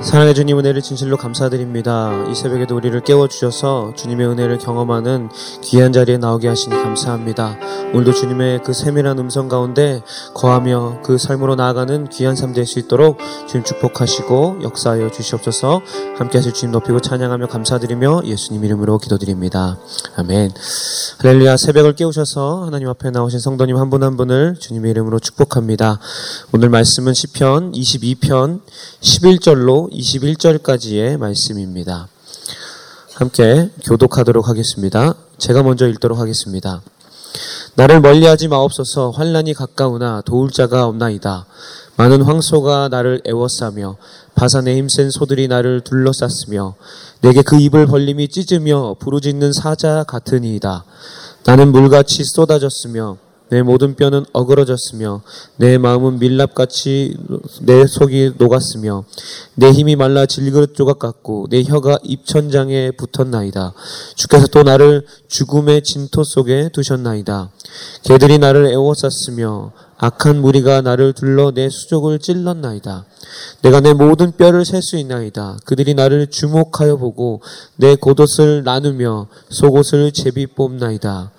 사랑의 주님 은혜를 진실로 감사드립니다. 이 새벽에도 우리를 깨워주셔서 주님의 은혜를 경험하는 귀한 자리에 나오게 하시니 감사합니다. 오늘도 주님의 그 세밀한 음성 가운데 거하며 그 삶으로 나아가는 귀한 삶 될 수 있도록 주님 축복하시고 역사하여 주시옵소서 함께 하실 주님 높이고 찬양하며 감사드리며 예수님 이름으로 기도드립니다. 아멘. 할렐루야 새벽을 깨우셔서 하나님 앞에 나오신 성도님 한 분한 분을 주님의 이름으로 축복합니다. 오늘 말씀은 시편 22편 11절로 21절까지의 말씀입니다. 함께 교독하도록 하겠습니다. 제가 먼저 읽도록 하겠습니다. 나를 멀리하지 마옵소서 환란이 가까우나 도울 자가 없나이다. 많은 황소가 나를 애워싸며 바산에 힘센 소들이 나를 둘러쌌으며 내게 그 입을 벌림이 찢으며 부르짖는 사자 같으니이다. 나는 물같이 쏟아졌으며 내 모든 뼈는 어그러졌으며 내 마음은 밀랍같이 내 속이 녹았으며 내 힘이 말라 질그릇 조각 같고 내 혀가 입천장에 붙었나이다. 주께서 또 나를 죽음의 진토 속에 두셨나이다. 개들이 나를 애워쌌으며 악한 무리가 나를 둘러 내 수족을 찔렀나이다. 내가 내 모든 뼈를 셀 수 있나이다. 그들이 나를 주목하여 보고 내 겉옷을 나누며 속옷을 제비 뽑나이다.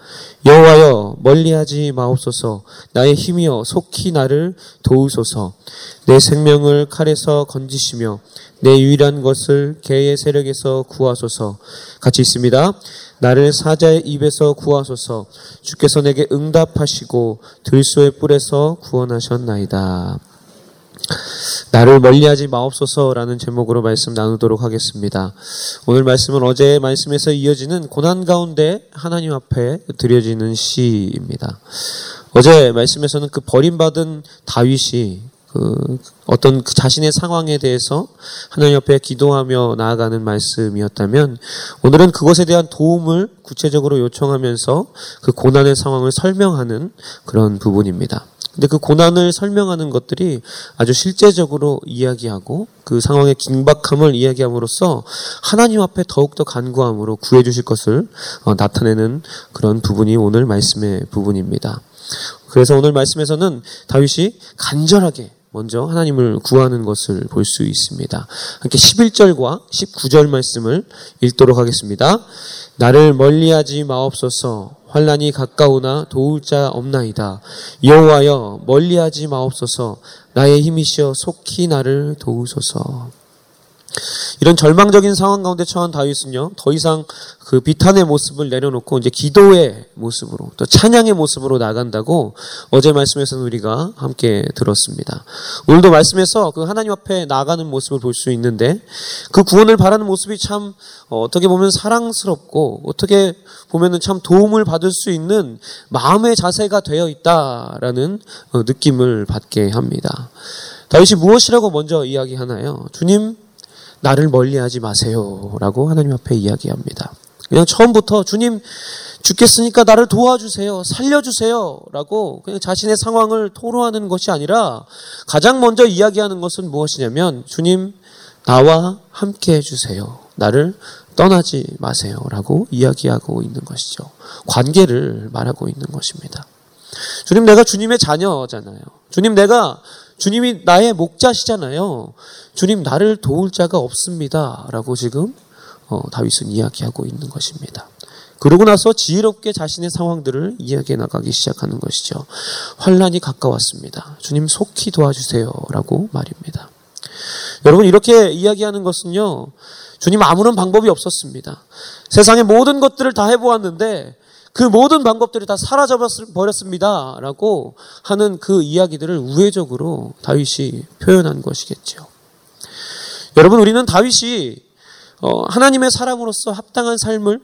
여호와여 멀리하지 마옵소서. 나의 힘이여 속히 나를 도우소서. 내 생명을 칼에서 건지시며 내 유일한 것을 개의 세력에서 구하소서. 같이 있습니다. 나를 사자의 입에서 구하소서. 주께서 내게 응답하시고 들소의 뿔에서 구원하셨나이다. 나를 멀리하지 마옵소서라는 제목으로 말씀 나누도록 하겠습니다. 오늘 말씀은 어제의 말씀에서 이어지는 고난 가운데 하나님 앞에 드려지는 시입니다. 어제 말씀에서는 그 버림받은 다윗이 그 어떤 그 자신의 상황에 대해서 하나님 옆에 기도하며 나아가는 말씀이었다면 오늘은 그것에 대한 도움을 구체적으로 요청하면서 그 고난의 상황을 설명하는 그런 부분입니다. 근데 그 고난을 설명하는 것들이 아주 실제적으로 이야기하고 그 상황의 긴박함을 이야기함으로써 하나님 앞에 더욱더 간구함으로 구해주실 것을 어, 나타내는 그런 부분이 오늘 말씀의 부분입니다. 그래서 오늘 말씀에서는 다윗이 간절하게 먼저 하나님을 구하는 것을 볼 수 있습니다. 함께 11절과 19절 말씀을 읽도록 하겠습니다. 나를 멀리하지 마옵소서 환란이 가까우나 도울 자 없나이다. 여호와여 멀리하지 마옵소서 나의 힘이시여 속히 나를 도우소서. 이런 절망적인 상황 가운데 처한 다윗은요, 더 이상 그 비탄의 모습을 내려놓고 이제 기도의 모습으로 또 찬양의 모습으로 나간다고 어제 말씀에서는 우리가 함께 들었습니다. 오늘도 말씀에서 그 하나님 앞에 나가는 모습을 볼 수 있는데 그 구원을 바라는 모습이 참 어떻게 보면 사랑스럽고 어떻게 보면은 참 도움을 받을 수 있는 마음의 자세가 되어 있다라는 어, 느낌을 받게 합니다. 다윗이 무엇이라고 먼저 이야기하나요? 주님, 나를 멀리하지 마세요. 라고 하나님 앞에 이야기합니다. 그냥 처음부터 주님 죽겠으니까 나를 도와주세요. 살려주세요. 라고 그냥 자신의 상황을 토로하는 것이 아니라 가장 먼저 이야기하는 것은 무엇이냐면 주님 나와 함께 해주세요. 나를 떠나지 마세요. 라고 이야기하고 있는 것이죠. 관계를 말하고 있는 것입니다. 주님 내가 주님의 자녀잖아요. 주님 내가 주님이 나의 목자시잖아요. 주님 나를 도울 자가 없습니다. 라고 지금 어, 다윗은 이야기하고 있는 것입니다. 그러고 나서 지혜롭게 자신의 상황들을 이야기해 나가기 시작하는 것이죠. 환란이 가까웠습니다. 주님 속히 도와주세요라고 말입니다. 여러분 이렇게 이야기하는 것은요. 주님 아무런 방법이 없었습니다. 세상의 모든 것들을 다 해보았는데 그 모든 방법들이 다 사라져 버렸습니다. 라고 하는 그 이야기들을 우회적으로 다윗이 표현한 것이겠죠. 여러분, 우리는 다윗이 어, 하나님의 사람으로서 합당한 삶을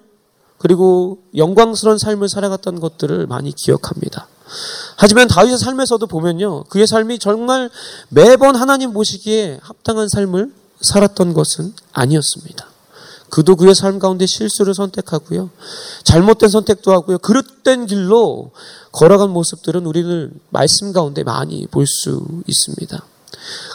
그리고 영광스러운 삶을 살아갔던 것들을 많이 기억합니다. 하지만 다윗의 삶에서도 보면요. 그의 삶이 정말 매번 하나님 보시기에 합당한 삶을 살았던 것은 아니었습니다. 그도 그의 삶 가운데 실수를 선택하고요. 잘못된 선택도 하고요. 그릇된 길로 걸어간 모습들은 우리는 말씀 가운데 많이 볼 수 있습니다.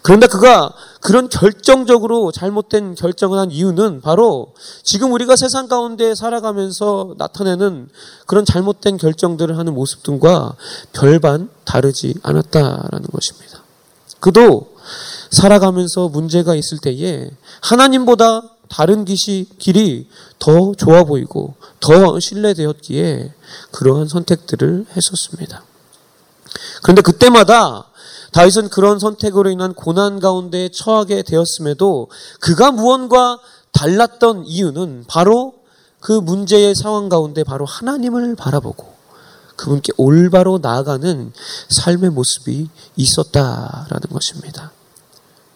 그런데 그가 그런 결정적으로 잘못된 결정을 한 이유는 바로 지금 우리가 세상 가운데 살아가면서 나타내는 그런 잘못된 결정들을 하는 모습들과 별반 다르지 않았다라는 것입니다. 그도 살아가면서 문제가 있을 때에 하나님보다 다른 기시, 길이 더 좋아 보이고 더 신뢰되었기에 그러한 선택들을 했었습니다. 그런데 그때마다 다윗은 그런 선택으로 인한 고난 가운데 처하게 되었음에도 그가 무언가 달랐던 이유는 바로 그 문제의 상황 가운데 바로 하나님을 바라보고 그분께 올바로 나아가는 삶의 모습이 있었다라는 것입니다.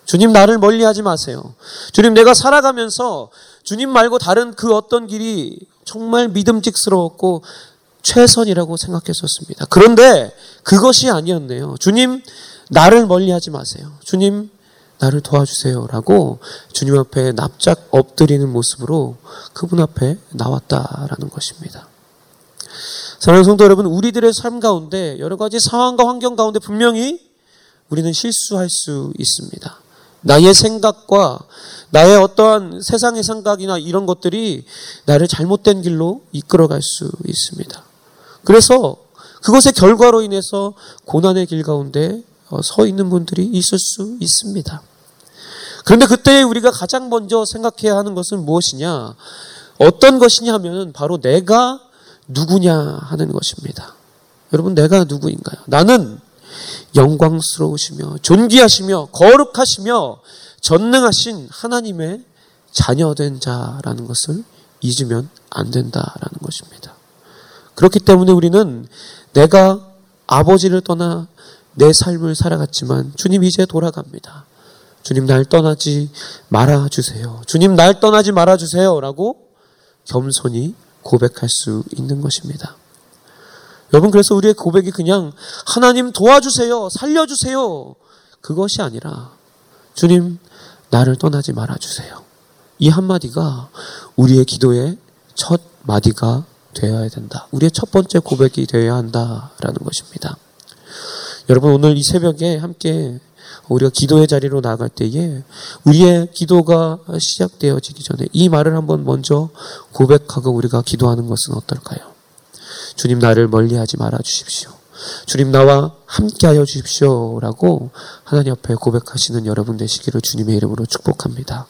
주님 나를 멀리 하지 마세요. 주님 내가 살아가면서 주님 말고 다른 그 어떤 길이 정말 믿음직스러웠고 최선이라고 생각했었습니다. 그런데 그것이 아니었네요. 주님 나를 멀리 하지 마세요. 주님 나를 도와주세요라고 주님 앞에 납작 엎드리는 모습으로 그분 앞에 나왔다라는 것입니다. 사랑하는 성도 여러분, 우리들의 삶 가운데 여러 가지 상황과 환경 가운데 분명히 우리는 실수할 수 있습니다. 나의 생각과 나의 어떠한 세상의 생각이나 이런 것들이 나를 잘못된 길로 이끌어갈 수 있습니다. 그래서 그것의 결과로 인해서 고난의 길 가운데 어, 서 있는 분들이 있을 수 있습니다. 그런데 그때 우리가 가장 먼저 생각해야 하는 것은 무엇이냐? 어떤 것이냐 하면 바로 내가 누구냐 하는 것입니다. 여러분, 내가 누구인가요? 나는 영광스러우시며 존귀하시며 거룩하시며 전능하신 하나님의 자녀된 자라는 것을 잊으면 안 된다라는 것입니다. 그렇기 때문에 우리는 내가 아버지를 떠나 내 삶을 살아갔지만 주님 이제 돌아갑니다. 주님 날 떠나지 말아 주세요. 주님 날 떠나지 말아 주세요. 라고 겸손히 고백할 수 있는 것입니다. 여러분, 그래서 우리의 고백이 그냥 하나님 도와주세요. 살려주세요. 그것이 아니라 주님 나를 떠나지 말아 주세요. 이 한마디가 우리의 기도의 첫 마디가 되어야 된다. 우리의 첫 번째 고백이 되어야 한다라는 것입니다. 여러분 오늘 이 새벽에 함께 우리가 기도의 자리로 나갈 때에 우리의 기도가 시작되어지기 전에 이 말을 한번 먼저 고백하고 우리가 기도하는 것은 어떨까요? 주님 나를 멀리하지 말아 주십시오. 주님 나와 함께하여 주십시오라고 하나님 앞에 고백하시는 여러분 되시기를 주님의 이름으로 축복합니다.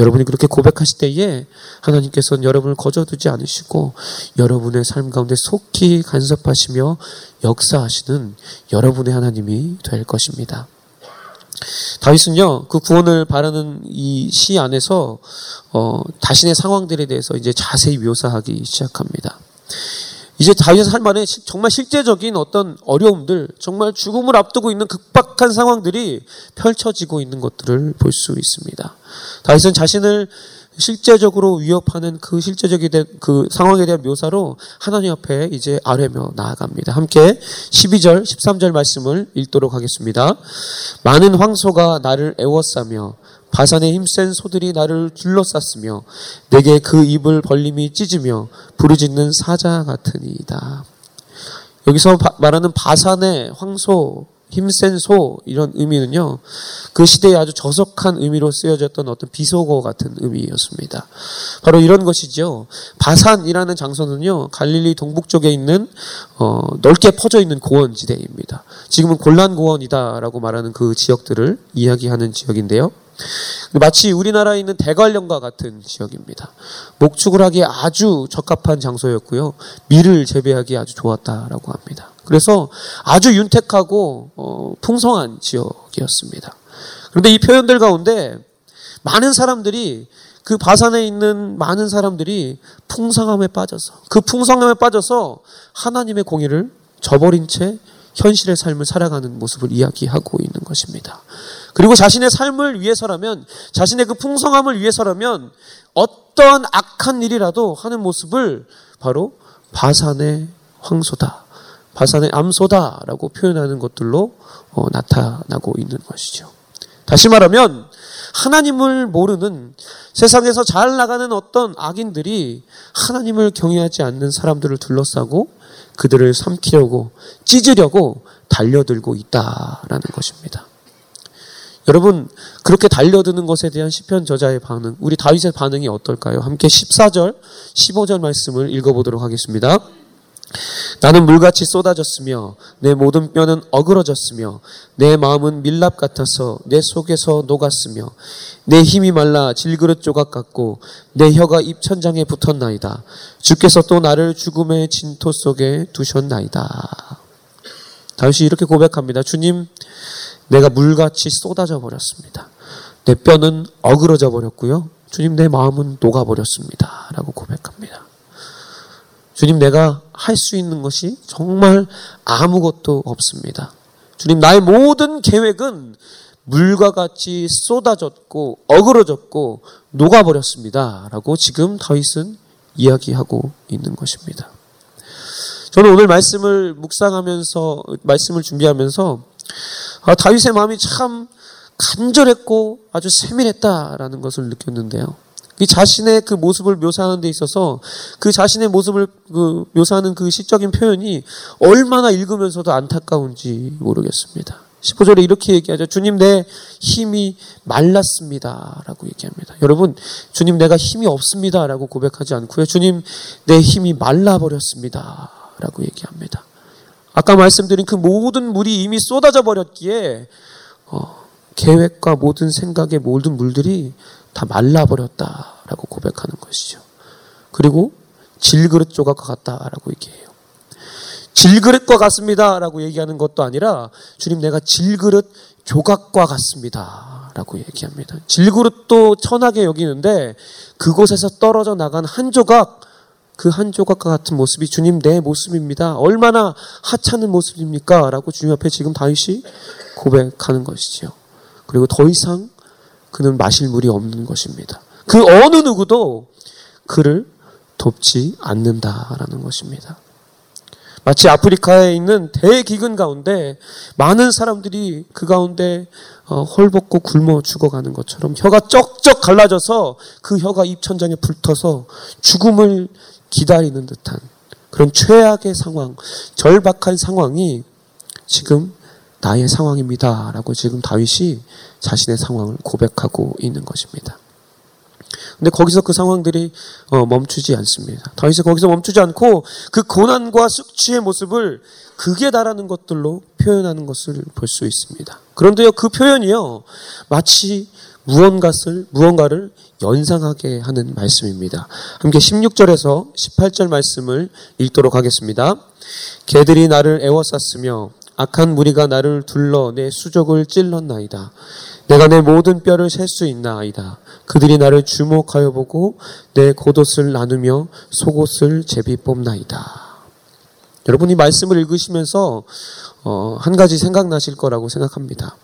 여러분이 그렇게 고백하실 때에 하나님께서는 여러분을 거저두지 않으시고 여러분의 삶 가운데 속히 간섭하시며 역사하시는 여러분의 하나님이 될 것입니다. 다윗은요 그 구원을 바라는 이 시 안에서 어, 자신의 상황들에 대해서 이제 자세히 묘사하기 시작합니다. 이제 다윗의 삶 안에 정말 실제적인 어떤 어려움들, 정말 죽음을 앞두고 있는 극박한 상황들이 펼쳐지고 있는 것들을 볼 수 있습니다. 다윗은 자신을 실제적으로 위협하는 그 실제적인 그 상황에 대한 묘사로 하나님 앞에 이제 아뢰며 나아갑니다. 함께 12절, 13절 말씀을 읽도록 하겠습니다. 많은 황소가 나를 애워싸며 바산의 힘센 소들이 나를 둘러쌌으며 내게 그 입을 벌림이 찢으며 부르짖는 사자 같으니이다. 여기서 말하는 바산의 황소 힘센 소 이런 의미는요 그 시대에 아주 저속한 의미로 쓰여졌던 어떤 비속어 같은 의미였습니다. 바로 이런 것이죠. 바산이라는 장소는요 갈릴리 동북 쪽에 있는 어, 넓게 퍼져 있는 고원지대입니다. 지금은 골란 고원이다라고 말하는 그 지역들을 이야기하는 지역인데요. 마치 우리나라에 있는 대관령과 같은 지역입니다. 목축을 하기에 아주 적합한 장소였고요. 밀을 재배하기에 아주 좋았다라고 합니다. 그래서 아주 윤택하고 어, 풍성한 지역이었습니다. 그런데 이 표현들 가운데 많은 사람들이 그 바산에 있는 많은 사람들이 풍성함에 빠져서 그 풍성함에 빠져서 하나님의 공의를 저버린 채 현실의 삶을 살아가는 모습을 이야기하고 있는 것입니다. 그리고 자신의 삶을 위해서라면, 자신의 그 풍성함을 위해서라면 어떠한 악한 일이라도 하는 모습을 바로 바산의 황소다, 바산의 암소다라고 표현하는 것들로 어, 나타나고 있는 것이죠. 다시 말하면 하나님을 모르는 세상에서 잘 나가는 어떤 악인들이 하나님을 경외하지 않는 사람들을 둘러싸고 그들을 삼키려고 찢으려고 달려들고 있다라는 것입니다. 여러분 그렇게 달려드는 것에 대한 시편 저자의 반응, 우리 다윗의 반응이 어떨까요? 함께 14절, 15절 말씀을 읽어보도록 하겠습니다. 나는 물같이 쏟아졌으며 내 모든 뼈는 어그러졌으며 내 마음은 밀랍 같아서 내 속에서 녹았으며 내 힘이 말라 질그릇 조각 같고 내 혀가 입천장에 붙었나이다. 주께서 또 나를 죽음의 진토 속에 두셨나이다. 다시 이렇게 고백합니다. 주님, 내가 물같이 쏟아져 버렸습니다. 내 뼈는 어그러져 버렸고요. 주님, 내 마음은 녹아 버렸습니다. 라고 고백합니다. 주님, 내가 할 수 있는 것이 정말 아무것도 없습니다. 주님, 나의 모든 계획은 물과 같이 쏟아졌고, 어그러졌고, 녹아 버렸습니다. 라고 지금 다윗은 이야기하고 있는 것입니다. 저는 오늘 말씀을 묵상하면서, 말씀을 준비하면서, 아, 다윗의 마음이 참 간절했고 아주 세밀했다라는 것을 느꼈는데요. 이 자신의 그 모습을 묘사하는 데 있어서 그 자신의 모습을 그 묘사하는 그 시적인 표현이 얼마나 읽으면서도 안타까운지 모르겠습니다. 15절에 이렇게 얘기하죠. 주님 내 힘이 말랐습니다. 라고 얘기합니다. 여러분, 주님 내가 힘이 없습니다. 라고 고백하지 않고요. 주님 내 힘이 말라버렸습니다. 라고 얘기합니다. 아까 말씀드린 그 모든 물이 이미 쏟아져 버렸기에 어, 계획과 모든 생각의 모든 물들이 다 말라버렸다라고 고백하는 것이죠. 그리고 질그릇 조각과 같다라고 얘기해요. 질그릇과 같습니다라고 얘기하는 것도 아니라 주님 내가 질그릇 조각과 같습니다. 라고 얘기합니다. 질그릇도 천하게 여기는데 그곳에서 떨어져 나간 한 조각 그 한 조각과 같은 모습이 주님 내 모습입니다. 얼마나 하찮은 모습입니까? 라고 주님 앞에 지금 다윗이 고백하는 것이지요. 그리고 더 이상 그는 마실 물이 없는 것입니다. 그 어느 누구도 그를 돕지 않는다라는 것입니다. 마치 아프리카에 있는 대기근 가운데 많은 사람들이 그 가운데 어, 헐벗고 굶어 죽어가는 것처럼 혀가 쩍쩍 갈라져서 그 혀가 입천장에 불터서 죽음을 기다리는 듯한 그런 최악의 상황, 절박한 상황이 지금 나의 상황입니다. 라고 지금 다윗이 자신의 상황을 고백하고 있는 것입니다. 근데 거기서 그 상황들이 어, 멈추지 않습니다. 다윗이 거기서 멈추지 않고 그 고난과 숙취의 모습을 극에 달하는 것들로 표현하는 것을 볼 수 있습니다. 그런데요, 그 표현이요, 마치 무언가를, 무언가를 연상하게 하는 말씀입니다. 함께 16절에서 18절 말씀을 읽도록 하겠습니다. 개들이 나를 애워쌌으며 악한 무리가 나를 둘러 내 수족을 찔렀나이다. 내가 내 모든 뼈를 셀 수 있나이다. 그들이 나를 주목하여 보고 내 겉옷을 나누며 속옷을 제비 뽑나이다. 여러분이 말씀을 읽으시면서 어, 한 가지 생각나실 거라고 생각합니다.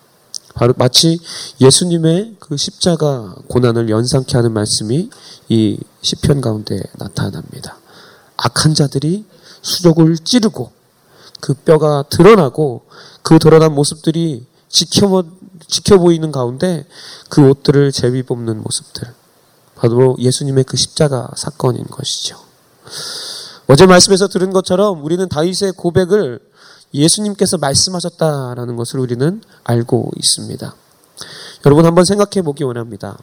바로 마치 예수님의 그 십자가 고난을 연상케 하는 말씀이 이 시편 가운데 나타납니다. 악한 자들이 수족을 찌르고 그 뼈가 드러나고 그 드러난 모습들이 지켜, 지켜 보이는 가운데 그 옷들을 제비 뽑는 모습들. 바로 예수님의 그 십자가 사건인 것이죠. 어제 말씀에서 들은 것처럼 우리는 다윗의 고백을 예수님께서 말씀하셨다라는 것을 우리는 알고 있습니다. 여러분 한번 생각해 보기 원합니다.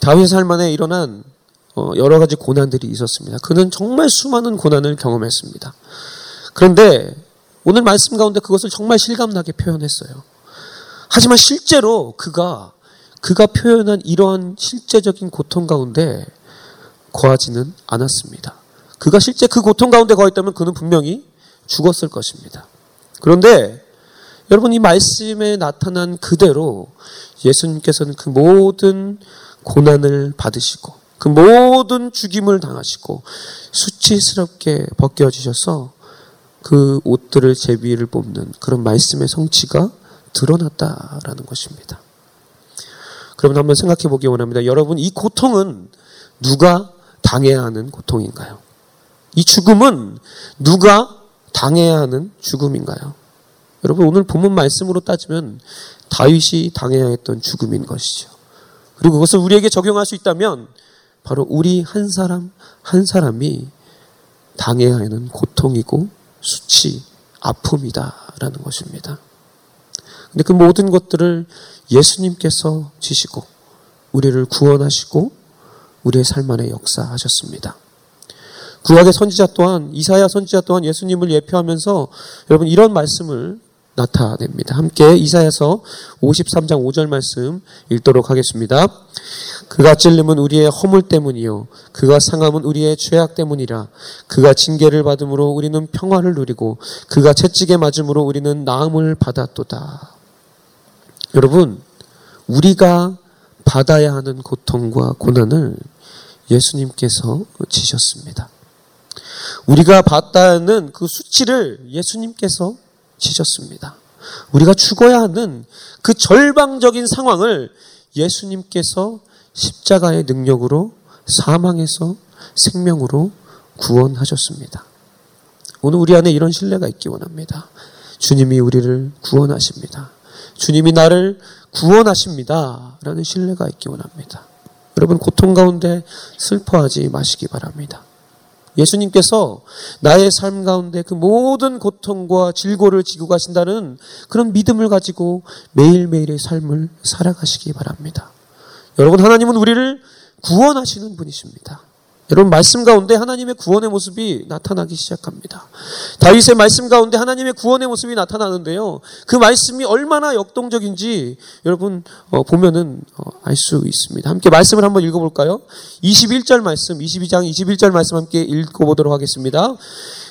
다윗의 삶 안에 일어난 어, 여러 가지 고난들이 있었습니다. 그는 정말 수많은 고난을 경험했습니다. 그런데 오늘 말씀 가운데 그것을 정말 실감나게 표현했어요. 하지만 실제로 그가 그가 표현한 이러한 실제적인 고통 가운데 거하지는 않았습니다. 그가 실제 그 고통 가운데 거했다면 그는 분명히 죽었을 것입니다. 그런데 여러분 이 말씀에 나타난 그대로 예수님께서는 그 모든 고난을 받으시고 그 모든 죽임을 당하시고 수치스럽게 벗겨지셔서 그 옷들을 제비를 뽑는 그런 말씀의 성취가 드러났다라는 것입니다. 그러면 한번 생각해 보기 원합니다. 여러분, 이 고통은 누가 당해야 하는 고통인가요? 이 죽음은 누가 당해야 하는 죽음인가요? 여러분, 오늘 본문 말씀으로 따지면 다윗이 당해야 했던 죽음인 것이죠. 그리고 그것을 우리에게 적용할 수 있다면 바로 우리 한 사람 한 사람이 당해야 하는 고통이고 수치, 아픔이다라는 것입니다. 근데 그 모든 것들을 예수님께서 지시고 우리를 구원하시고 우리의 삶 안에 역사하셨습니다. 구약의 선지자 또한 이사야 선지자 또한 예수님을 예표하면서 여러분 이런 말씀을 나타냅니다. 함께 이사야서 53장 5절 말씀 읽도록 하겠습니다. 그가 찔림은 우리의 허물 때문이요 그가 상함은 우리의 죄악 때문이라 그가 징계를 받음으로 우리는 평화를 누리고 그가 채찍에 맞음으로 우리는 나음을 받았도다. 여러분 우리가 받아야 하는 고통과 고난을 예수님께서 지셨습니다. 우리가 하는 그 수치를 예수님께서 지셨습니다. 우리가 죽어야 하는 그 절방적인 상황을 예수님께서 십자가의 능력으로 사망에서 생명으로 구원하셨습니다. 오늘 우리 안에 이런 신뢰가 있기 원합니다. 주님이 우리를 구원하십니다. 주님이 나를 구원하십니다. 라는 신뢰가 있기 원합니다. 여러분, 고통 가운데 슬퍼하지 마시기 바랍니다. 예수님께서 나의 삶 가운데 그 모든 고통과 질고를 지고 가신다는 그런 믿음을 가지고 매일매일의 삶을 살아가시기 바랍니다. 여러분, 하나님은 우리를 구원하시는 분이십니다. 여러분 말씀 가운데 하나님의 구원의 모습이 나타나기 시작합니다. 다윗의 말씀 가운데 하나님의 구원의 모습이 나타나는데요. 그 말씀이 얼마나 역동적인지 여러분 어, 보면은 어, 알수 있습니다. 함께 말씀을 한번 읽어볼까요? 21절 말씀, 22장 21절 말씀 함께 읽어보도록 하겠습니다.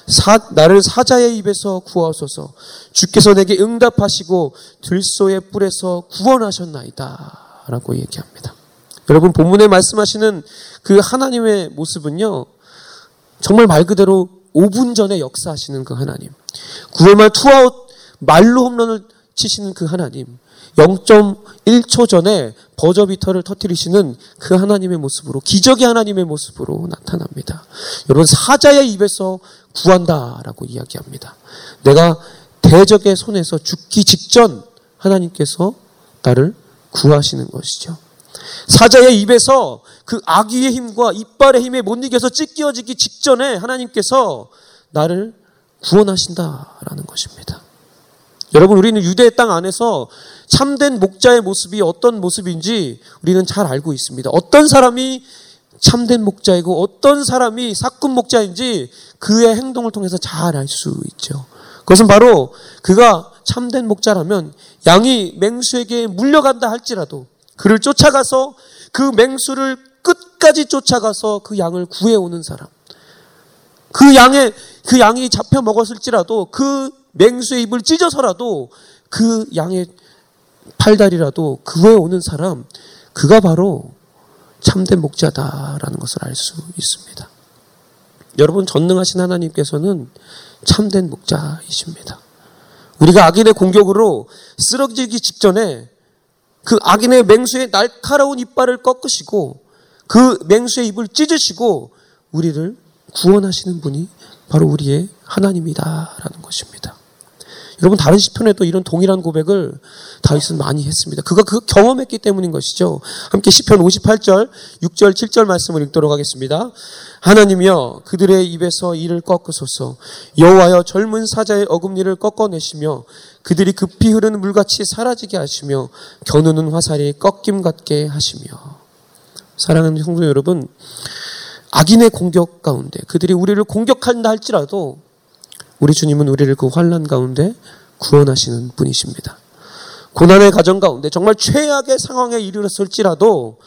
사, 나를 사자의 입에서 구하소서 주께서 내게 응답하시고 들소의 뿔에서 구원하셨나이다. 라고 얘기합니다. 여러분 본문에 말씀하시는 그 하나님의 모습은요. 정말 말 그대로 5분 전에 역사하시는 그 하나님. 9회말 투아웃 만루 홈런을 치시는 그 하나님. 0.1초 전에 버저비터를 터뜨리시는 그 하나님의 모습으로 기적의 하나님의 모습으로 나타납니다. 여러분 사자의 입에서 구한다라고 이야기합니다. 내가 대적의 손에서 죽기 직전 하나님께서 나를 구하시는 것이죠. 사자의 입에서 그 아기의 힘과 이빨의 힘에 못 이겨서 찢겨지기 직전에 하나님께서 나를 구원하신다라는 것입니다. 여러분, 우리는 유대의 땅 안에서 참된 목자의 모습이 어떤 모습인지 우리는 잘 알고 있습니다. 어떤 사람이 참된 목자이고 어떤 사람이 사꾼 목자인지 그의 행동을 통해서 잘 알 수 있죠. 그것은 바로 그가 참된 목자라면 양이 맹수에게 물려간다 할지라도 그를 쫓아가서 그 맹수를 끝까지 쫓아가서 그 양을 구해오는 사람. 그 양의, 그 양이 잡혀 먹었을지라도 그 맹수의 입을 찢어서라도 그 양의 팔다리라도 구해 오는 사람, 그가 바로 참된 목자다라는 것을 알 수 있습니다. 여러분, 전능하신 하나님께서는 참된 목자이십니다. 우리가 악인의 공격으로 쓰러지기 직전에 그 악인의 맹수의 날카로운 이빨을 꺾으시고 그 맹수의 입을 찢으시고 우리를 구원하시는 분이 바로 우리의 하나님이다라는 것입니다. 여러분 다른 시편에도 이런 동일한 고백을 다윗은 많이 했습니다. 그가 그 경험했기 때문인 것이죠. 함께 시편 58절 6절 7절 말씀을 읽도록 하겠습니다. 하나님이여 그들의 입에서 이를 꺾으소서 여호와여 젊은 사자의 어금니를 꺾어내시며 그들이 급히 흐르는 물같이 사라지게 하시며 겨누는 화살이 꺾임 같게 하시며 사랑하는 성도 여러분 악인의 공격 가운데 그들이 우리를 공격한다 할지라도 우리 주님은 우리를 그 환란 가운데 구원하시는 분이십니다. 고난의 가정 가운데 정말 최악의 상황에 이르렀을지라도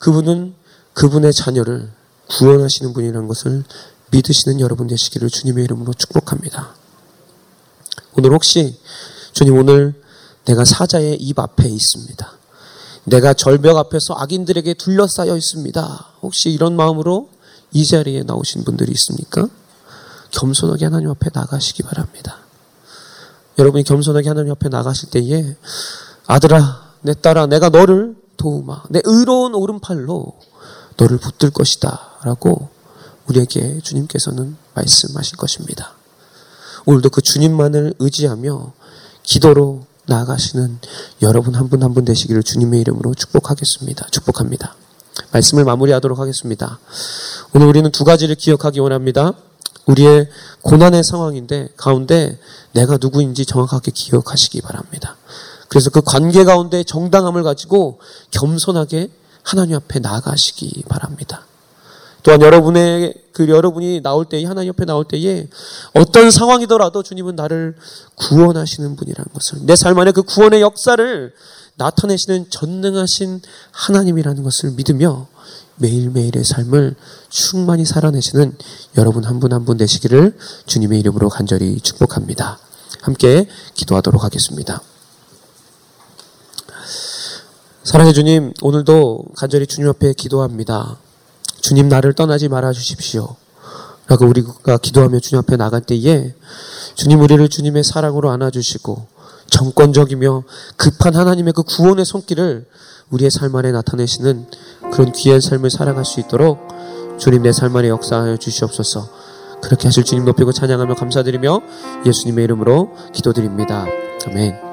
그분은 그분의 자녀를 구원하시는 분이라는 것을 믿으시는 여러분 되시기를 주님의 이름으로 축복합니다. 오늘 혹시 주님 오늘 내가 사자의 입 앞에 있습니다. 내가 절벽 앞에서 악인들에게 둘러싸여 있습니다. 혹시 이런 마음으로 이 자리에 나오신 분들이 있습니까? 겸손하게 하나님 앞에 나가시기 바랍니다. 여러분이 겸손하게 하나님 앞에 나가실 때에 아들아, 내 딸아, 내가 너를 도우마. 내 의로운 오른팔로 너를 붙들 것이다. 라고 우리에게 주님께서는 말씀하실 것입니다. 오늘도 그 주님만을 의지하며 기도로 나아가시는 여러분 한 분 한 분 되시기를 주님의 이름으로 축복하겠습니다. 축복합니다. 말씀을 마무리하도록 하겠습니다. 오늘 우리는 두 가지를 기억하기 원합니다. 우리의 고난의 상황인데 가운데 내가 누구인지 정확하게 기억하시기 바랍니다. 그래서 그 관계 가운데 정당함을 가지고 겸손하게 하나님 앞에 나아가시기 바랍니다. 또한 여러분의 그 여러분이 나올 때 하나님 옆에 나올 때에 어떤 상황이더라도 주님은 나를 구원하시는 분이라는 것을 내 삶 안에 그 구원의 역사를 나타내시는 전능하신 하나님이라는 것을 믿으며 매일매일의 삶을 충만히 살아내시는 여러분 한분 한 분 되시기를 주님의 이름으로 간절히 축복합니다. 함께 기도하도록 하겠습니다. 사랑해 주님, 오늘도 간절히 주님 앞에 기도합니다. 주님 나를 떠나지 말아 주십시오. 라고 우리가 기도하며 주님 앞에 나갈 때에 주님 우리를 주님의 사랑으로 안아주시고 정권적이며 급한 하나님의 그 구원의 손길을 우리의 삶 안에 나타내시는 그런 귀한 삶을 살아갈 수 있도록 주님 내 삶 안에 역사하여 주시옵소서. 그렇게 하실 주님 높이고 찬양하며 감사드리며 예수님의 이름으로 기도드립니다. 아멘.